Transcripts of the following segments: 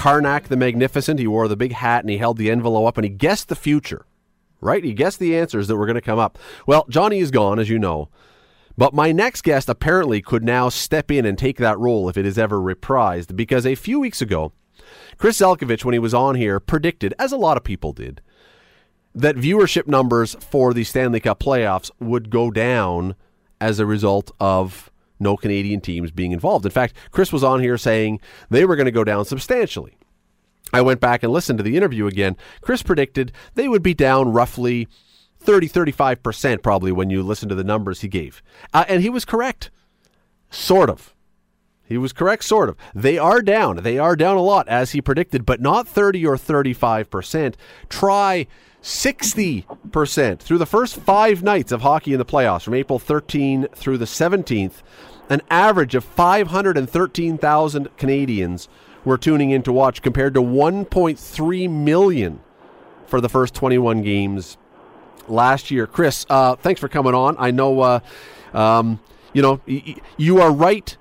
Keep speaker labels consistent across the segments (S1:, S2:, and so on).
S1: Carnac the Magnificent. He wore the big hat and he held the envelope up and he guessed the future, right? He guessed the answers that were going to come up. Well, Johnny is gone, as you know. But my next guest apparently could now step in and take that role if it is ever reprised, because a few weeks ago, Chris Zelkovich, when he was on here, predicted, as a lot of people did, that viewership numbers for the Stanley Cup playoffs would go down as a result of no Canadian teams being involved. In fact, Chris was on here saying they were going to go down substantially. I went back and listened to the interview again. Chris predicted they would be down roughly 30, 35% probably when you listen to the numbers he gave. Uh, and he was correct. Sort of. He was correct, sort of. They are down. They are down a lot, as he predicted, but not 30 or 35%. Try 60% through the first five nights of hockey in the playoffs, from April 13 through the 17th. An average of 513,000 Canadians were tuning in to watch, compared to 1.3 million for the first 21 games last year. Chris, uh, thanks for coming on. I know, uh, um, you know, y- you are right.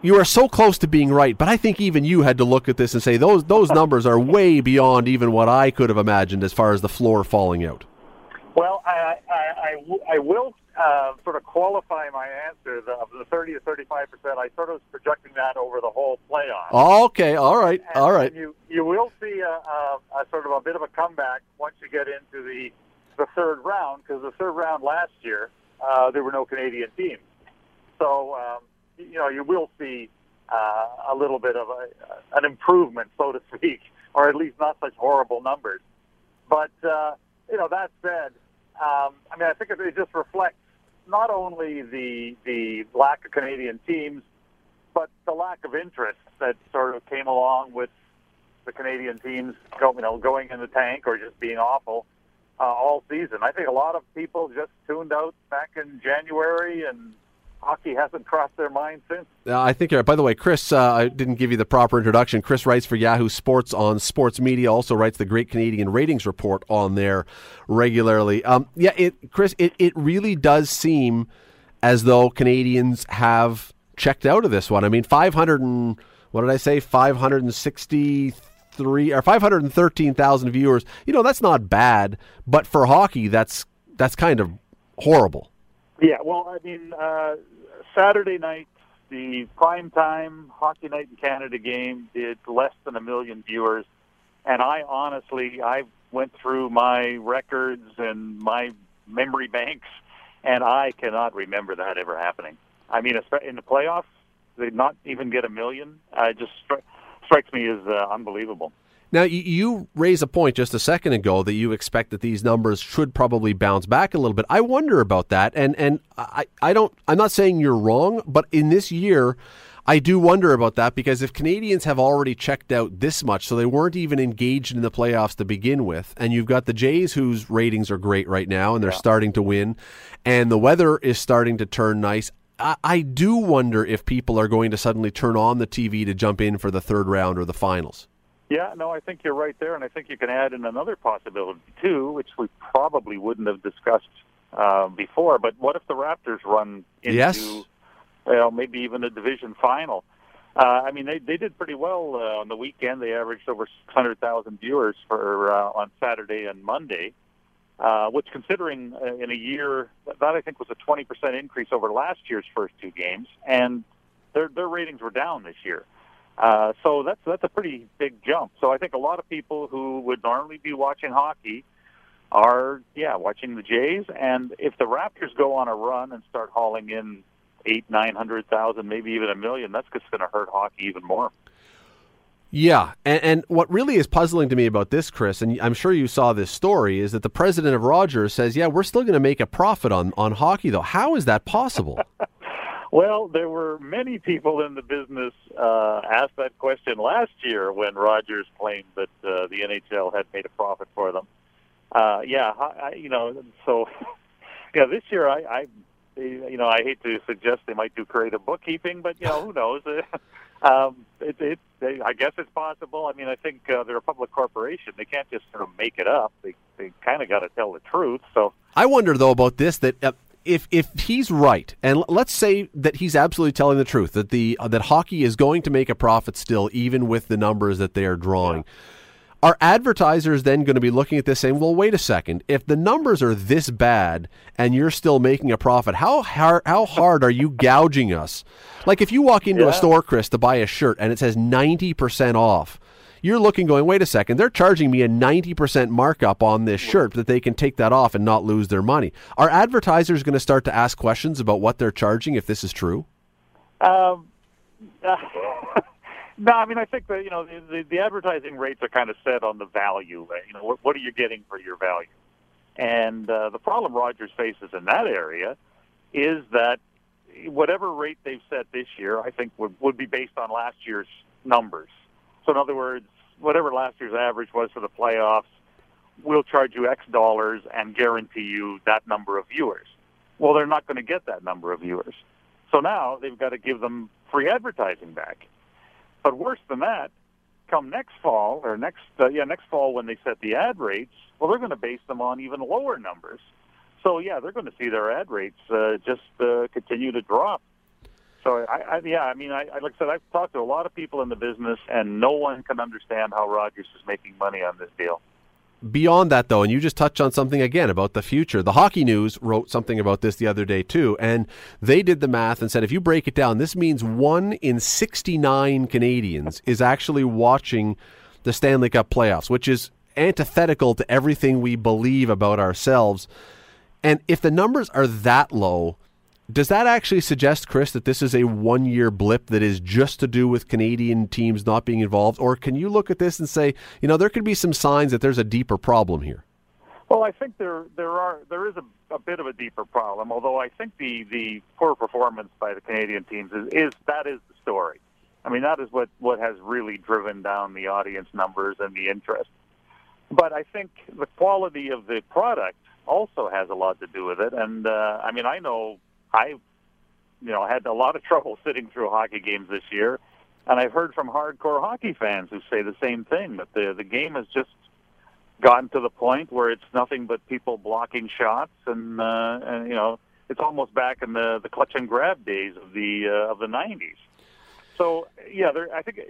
S1: You are so close to being right, but I think even you had to look at this and say those those numbers are way beyond even what I could have imagined as far as the floor falling out.
S2: Well, I I will uh, sort of qualify my answer the, of the 30 to 35 percent. I sort of was projecting that over the whole playoff.
S1: Okay, all right,
S2: And-
S1: all right.
S2: you you will see a, a, a sort of a bit of a comeback once you get into the the third round because the third round last year uh, there were no Canadian teams, so um, you know you will see uh, a little bit of a, an improvement, so to speak, or at least not such horrible numbers. But uh, you know that said, um, I mean I think it just reflects not only the the lack of Canadian teams, but the lack of interest that sort of came along with the Canadian teams, you know, going in the tank or just being awful uh, all season. I think a lot of people just tuned out back in January, and hockey hasn't crossed their mind since.
S1: Uh, I think you're right. By the way, Chris, uh, I didn't give you the proper introduction. Chris writes for Yahoo Sports on sports media, also writes the Great Canadian Ratings Report on there regularly. Um, yeah, it, Chris, it, it really does seem as though Canadians have checked out of this one. I mean, 500 and, what did I say, 563 or 513,000 viewers. You know, that's not bad, but for hockey, that's that's kind of horrible.
S2: Yeah, well, I mean, uh, Saturday night, the prime time Hockey Night in Canada game did less than a million viewers, and I honestly, I went through my records and my memory banks, and I cannot remember that ever happening. I mean, in the playoffs, they not even get a million. Uh, it just stri- strikes me as uh, unbelievable.
S1: Now, you, raise a point just a second ago that you expect that these numbers should probably bounce back a little bit. I wonder about that, and and I, I don't. I'm not saying you're wrong, but in this year, I do wonder about that because if Canadians have already checked out this much, so they weren't even engaged in the playoffs to begin with, and you've got the Jays whose ratings are great right now and they're
S2: Yeah.
S1: starting to win, and the weather is starting to turn nice. I, I do wonder if people are going to suddenly turn on the TV to jump in for the third round or the finals.
S2: Yeah, no, I think you're right there, and I think you can add in another possibility too, which we probably wouldn't have discussed uh, before. But what if the Raptors run into,
S1: Yes.
S2: you know, maybe even a division final? Uh, I mean, they they did pretty well uh, on the weekend. They averaged over 600,000 viewers for uh, on Saturday and Monday, uh, which, considering uh, in a year that I think was a 20 percent increase over last year's first two games, and their their ratings were down this year. Uh, so that's that's a pretty big jump. So I think a lot of people who would normally be watching hockey are, yeah, watching the Jays. And if the Raptors go on a run and start hauling in eight, nine hundred thousand, maybe even a million, that's just going to hurt hockey even more.
S1: Yeah, and, and what really is puzzling to me about this, Chris, and I'm sure you saw this story, is that the president of Rogers says, "Yeah, we're still going to make a profit on on hockey, though. How is that possible?"
S2: Well, there were many people in the business uh, asked that question last year when Rogers claimed that uh, the NHL had made a profit for them. Uh, yeah, I, you know, so yeah, this year I, I, you know, I hate to suggest they might do creative bookkeeping, but you know, who knows? um, it, it, they, I guess it's possible. I mean, I think uh, they're a public corporation; they can't just sort of make it up. They, they kind of got to tell the truth. So
S1: I wonder though about this that uh, if if he's right, and let's say that he's absolutely telling the truth that the uh, that hockey is going to make a profit still, even with the numbers that they are drawing. Yeah. Are advertisers then going to be looking at this saying, "Well, wait a second. If the numbers are this bad and you're still making a profit, how hard how hard are you gouging us?" Like if you walk into yeah. a store, Chris, to buy a shirt and it says ninety percent off you're looking going, wait a second, they're charging me a 90% markup on this shirt that they can take that off and not lose their money. Are advertisers going to start to ask questions about what they're charging if this is true?
S2: Um, uh, no, I mean, I think that, you know, the, the, the advertising rates are kind of set on the value. You know, what, what are you getting for your value? And uh, the problem Rogers faces in that area is that whatever rate they've set this year, I think would, would be based on last year's numbers. So in other words, whatever last year's average was for the playoffs, we'll charge you X dollars and guarantee you that number of viewers. Well, they're not going to get that number of viewers. So now they've got to give them free advertising back. But worse than that, come next fall or next uh, yeah next fall when they set the ad rates, well they're going to base them on even lower numbers. So yeah, they're going to see their ad rates uh, just uh, continue to drop. So I, I yeah, I mean, I, I like I said, I've talked to a lot of people in the business, and no one can understand how Rogers is making money on this deal.
S1: Beyond that, though, and you just touched on something again about the future. The Hockey News wrote something about this the other day too, and they did the math and said if you break it down, this means one in sixty-nine Canadians is actually watching the Stanley Cup playoffs, which is antithetical to everything we believe about ourselves. And if the numbers are that low, does that actually suggest, Chris, that this is a one year blip that is just to do with Canadian teams not being involved? Or can you look at this and say, you know, there could be some signs that there's a deeper problem here?
S2: Well, I think there there are there is a, a bit of a deeper problem. Although I think the the poor performance by the Canadian teams is, is that is the story. I mean, that is what what has really driven down the audience numbers and the interest. But I think the quality of the product also has a lot to do with it. And uh, I mean, I know I, you know, had a lot of trouble sitting through hockey games this year, and I've heard from hardcore hockey fans who say the same thing that the the game has just gotten to the point where it's nothing but people blocking shots, and uh, and you know, it's almost back in the the clutch and grab days of the uh, of the '90s. So yeah, there, I think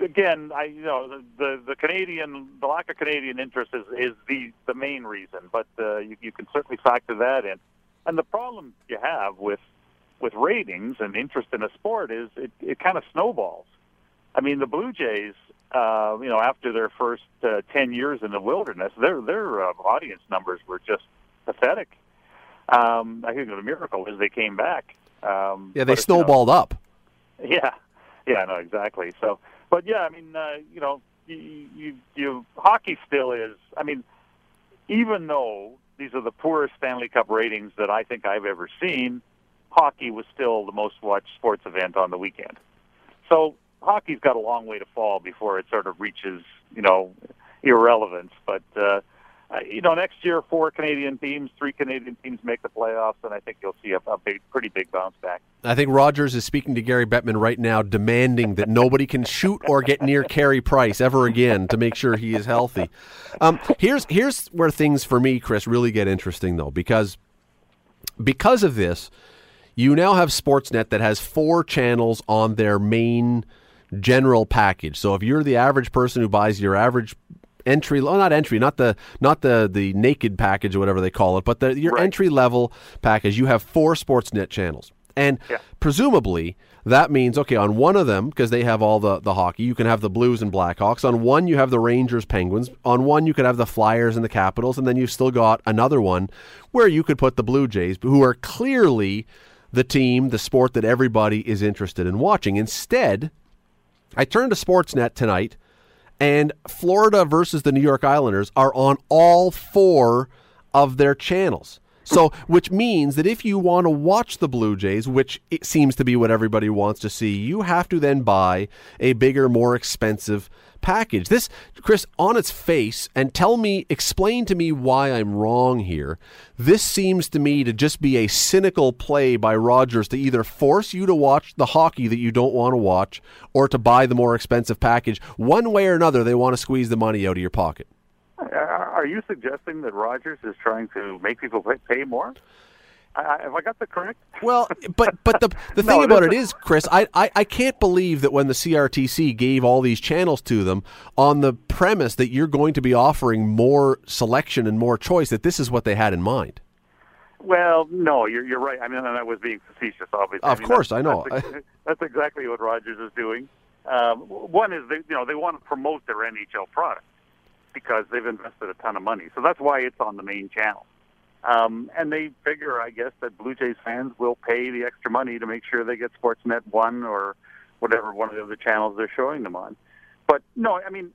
S2: again, I you know the, the Canadian the lack of Canadian interest is is the the main reason, but uh, you you can certainly factor that in. And the problem you have with with ratings and interest in a sport is it, it kind of snowballs. I mean, the Blue Jays, uh, you know, after their first uh, ten years in the wilderness, their their uh, audience numbers were just pathetic. Um, I think the miracle is they came back. Um,
S1: yeah, they snowballed
S2: you
S1: know, up.
S2: Yeah, yeah, no, exactly. So, but yeah, I mean, uh, you know, you, you, you hockey still is. I mean, even though these are the poorest Stanley Cup ratings that I think I've ever seen. Hockey was still the most watched sports event on the weekend. So hockey's got a long way to fall before it sort of reaches, you know, irrelevance. But uh, uh, you know, next year four Canadian teams, three Canadian teams make the playoffs, and I think you'll see a, a big, pretty big bounce back.
S1: I think Rogers is speaking to Gary Bettman right now, demanding that nobody can shoot or get near Carey Price ever again to make sure he is healthy. Um, here's here's where things for me, Chris, really get interesting though, because because of this, you now have Sportsnet that has four channels on their main general package. So if you're the average person who buys your average entry, well, not entry, not the not the the naked package or whatever they call it, but the, your right. entry level package. You have four Sportsnet channels, and yeah. presumably that means okay on one of them because they have all the the hockey. You can have the Blues and Blackhawks. On one you have the Rangers, Penguins. On one you could have the Flyers and the Capitals, and then you've still got another one where you could put the Blue Jays, who are clearly the team, the sport that everybody is interested in watching. Instead, I turned to Sportsnet tonight and Florida versus the New York Islanders are on all four of their channels. So, which means that if you want to watch the Blue Jays, which it seems to be what everybody wants to see, you have to then buy a bigger, more expensive package. This, Chris, on its face, and tell me, explain to me why I'm wrong here. This seems to me to just be a cynical play by Rogers to either force you to watch the hockey that you don't want to watch or to buy the more expensive package. One way or another, they want to squeeze the money out of your pocket.
S2: Uh, are you suggesting that Rogers is trying to make people pay more? I, have I got the correct?
S1: Well, but but the the thing no, about it is, Chris, I, I I can't believe that when the CRTC gave all these channels to them on the premise that you're going to be offering more selection and more choice, that this is what they had in mind.
S2: Well, no, you're you're right. I mean, I was being facetious, obviously.
S1: Of
S2: I mean,
S1: course, I know.
S2: That's, that's, exactly what Rogers is doing. Um, one is they, you know they want to promote their NHL product because they've invested a ton of money, so that's why it's on the main channel. Um, and they figure, I guess, that Blue Jays fans will pay the extra money to make sure they get Sportsnet One or whatever one of the other channels they're showing them on. But no, I mean,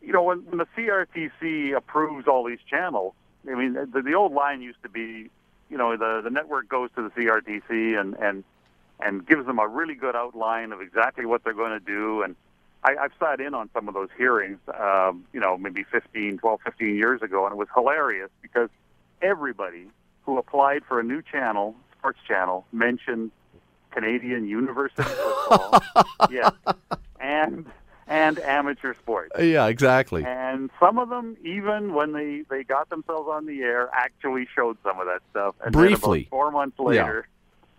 S2: you know, when, when the CRTC approves all these channels, I mean, the, the old line used to be, you know, the the network goes to the CRTC and and and gives them a really good outline of exactly what they're going to do. And I, I've sat in on some of those hearings, um, you know, maybe 15, 12, 15 years ago, and it was hilarious because everybody who applied for a new channel, sports channel, mentioned Canadian university football. yeah. And and amateur sports.
S1: Yeah, exactly.
S2: And some of them, even when they they got themselves on the air, actually showed some of that stuff. And
S1: Briefly,
S2: four months later,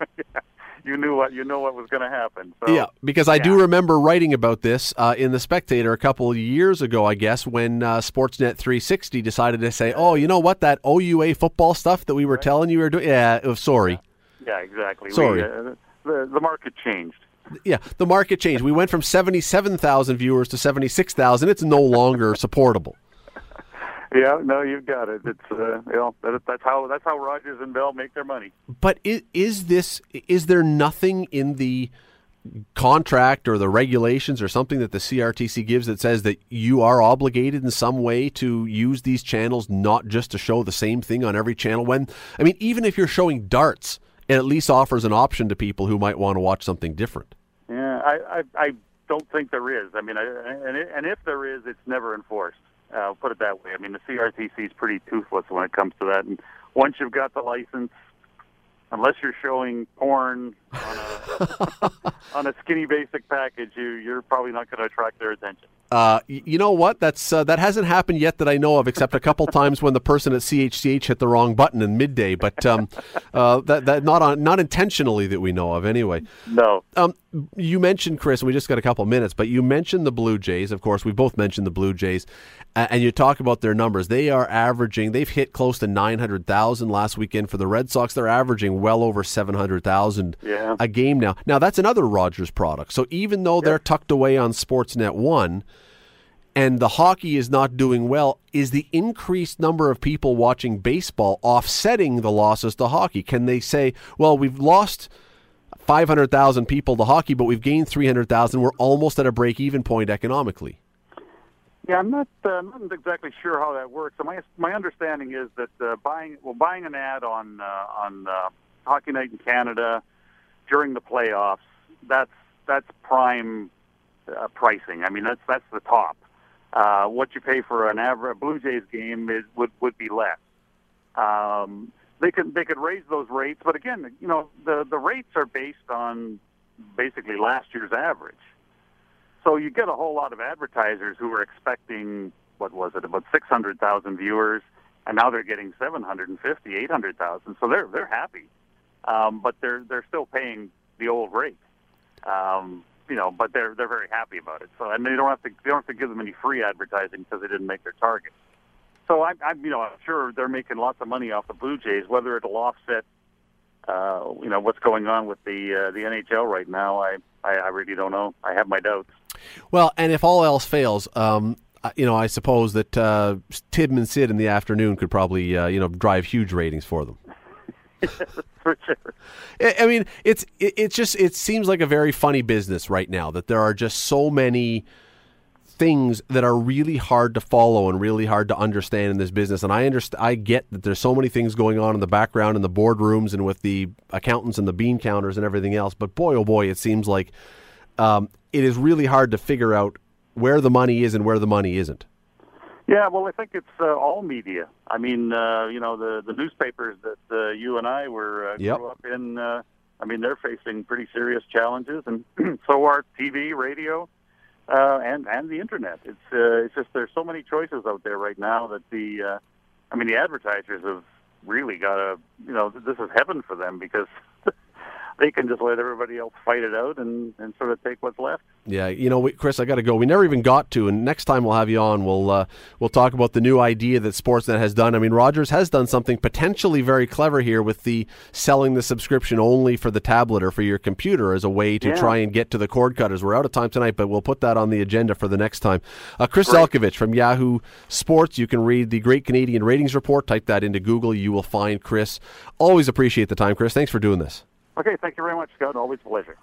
S2: yeah. You knew what you know what was going to happen. So,
S1: yeah, because I yeah. do remember writing about this uh, in the Spectator a couple of years ago, I guess, when uh, Sportsnet 360 decided to say, "Oh, you know what? That OUA football stuff that we were right. telling you we were doing. Yeah, oh, sorry.
S2: Yeah, yeah exactly.
S1: Sorry. We,
S2: uh, the the market changed.
S1: Yeah, the market changed. We went from 77,000 viewers to 76,000. It's no longer supportable.
S2: Yeah, no, you've got it. It's uh, you know that, that's how that's how Rogers and Bell make their money.
S1: But is, is this is there nothing in the contract or the regulations or something that the CRTC gives that says that you are obligated in some way to use these channels not just to show the same thing on every channel when I mean even if you're showing darts it at least offers an option to people who might want to watch something different.
S2: Yeah, I I, I don't think there is. I mean, I, and and if there is, it's never enforced. Uh, I'll put it that way. I mean, the CRTC is pretty toothless when it comes to that. And once you've got the license, unless you're showing porn on a on a skinny basic package, you you're probably not going to attract their attention.
S1: Uh, you know what? That's uh, that hasn't happened yet that I know of, except a couple times when the person at CHCH hit the wrong button in midday. But um, uh, that that not on not intentionally that we know of, anyway.
S2: No.
S1: Um, you mentioned Chris, and we just got a couple minutes, but you mentioned the Blue Jays. Of course, we both mentioned the Blue Jays, and you talk about their numbers. They are averaging. They've hit close to nine hundred thousand last weekend for the Red Sox. They're averaging well over seven hundred thousand
S2: yeah.
S1: a game now. Now that's another Rogers product. So even though yep. they're tucked away on Sportsnet One and the hockey is not doing well, is the increased number of people watching baseball offsetting the losses to hockey? Can they say, well, we've lost 500,000 people to hockey, but we've gained 300,000. We're almost at a break even point economically?
S2: Yeah, I'm not, uh, not exactly sure how that works. So my my understanding is that uh, buying well buying an ad on uh, on uh, Hockey Night in Canada during the playoffs that's that's prime uh, pricing. I mean that's that's the top uh, what you pay for an average Blue Jays game is would would be less. Um, they could they could raise those rates, but again, you know the the rates are based on basically last year's average. So you get a whole lot of advertisers who were expecting what was it about 600,000 viewers, and now they're getting 750, 800,000. So they're they're happy, um, but they're they're still paying the old rate. Um, you know, but they're they're very happy about it. So and they don't have to they don't have to give them any free advertising because they didn't make their target. So I'm, I'm you know I'm sure they're making lots of money off the Blue Jays. Whether it'll offset, uh, you know, what's going on with the uh, the NHL right now, I, I I really don't know. I have my doubts.
S1: Well, and if all else fails, um, you know, I suppose that uh, Tim and Sid in the afternoon could probably, uh, you know, drive huge ratings for them.
S2: for sure.
S1: I mean, it's it, it's just it seems like a very funny business right now that there are just so many things that are really hard to follow and really hard to understand in this business. And I understand, I get that there's so many things going on in the background in the boardrooms and with the accountants and the bean counters and everything else. But boy, oh boy, it seems like um, it is really hard to figure out where the money is and where the money isn't.
S2: Yeah, well, I think it's uh, all media. I mean, uh, you know, the the newspapers that uh, you and I were uh,
S1: yep.
S2: grew up in. Uh, I mean, they're facing pretty serious challenges, and so are TV, radio, uh, and and the internet. It's uh, it's just there's so many choices out there right now that the, uh, I mean, the advertisers have really got a you know this is heaven for them because they can just let everybody else fight it out and, and sort of take what's left.
S1: Yeah, you know, we, Chris, I got to go. We never even got to, and next time we'll have you on. We'll uh, we'll talk about the new idea that Sportsnet has done. I mean, Rogers has done something potentially very clever here with the selling the subscription only for the tablet or for your computer as a way to
S2: Yeah.
S1: try and get to the cord cutters. We're out of time tonight, but we'll put that on the agenda for the next time. Uh, Chris
S2: Great.
S1: Zelkovich from Yahoo Sports. You can read the Great Canadian Ratings Report. Type that into Google. You will find Chris. Always appreciate the time, Chris. Thanks for doing this.
S2: Okay, thank you very much, Scott. Always a pleasure.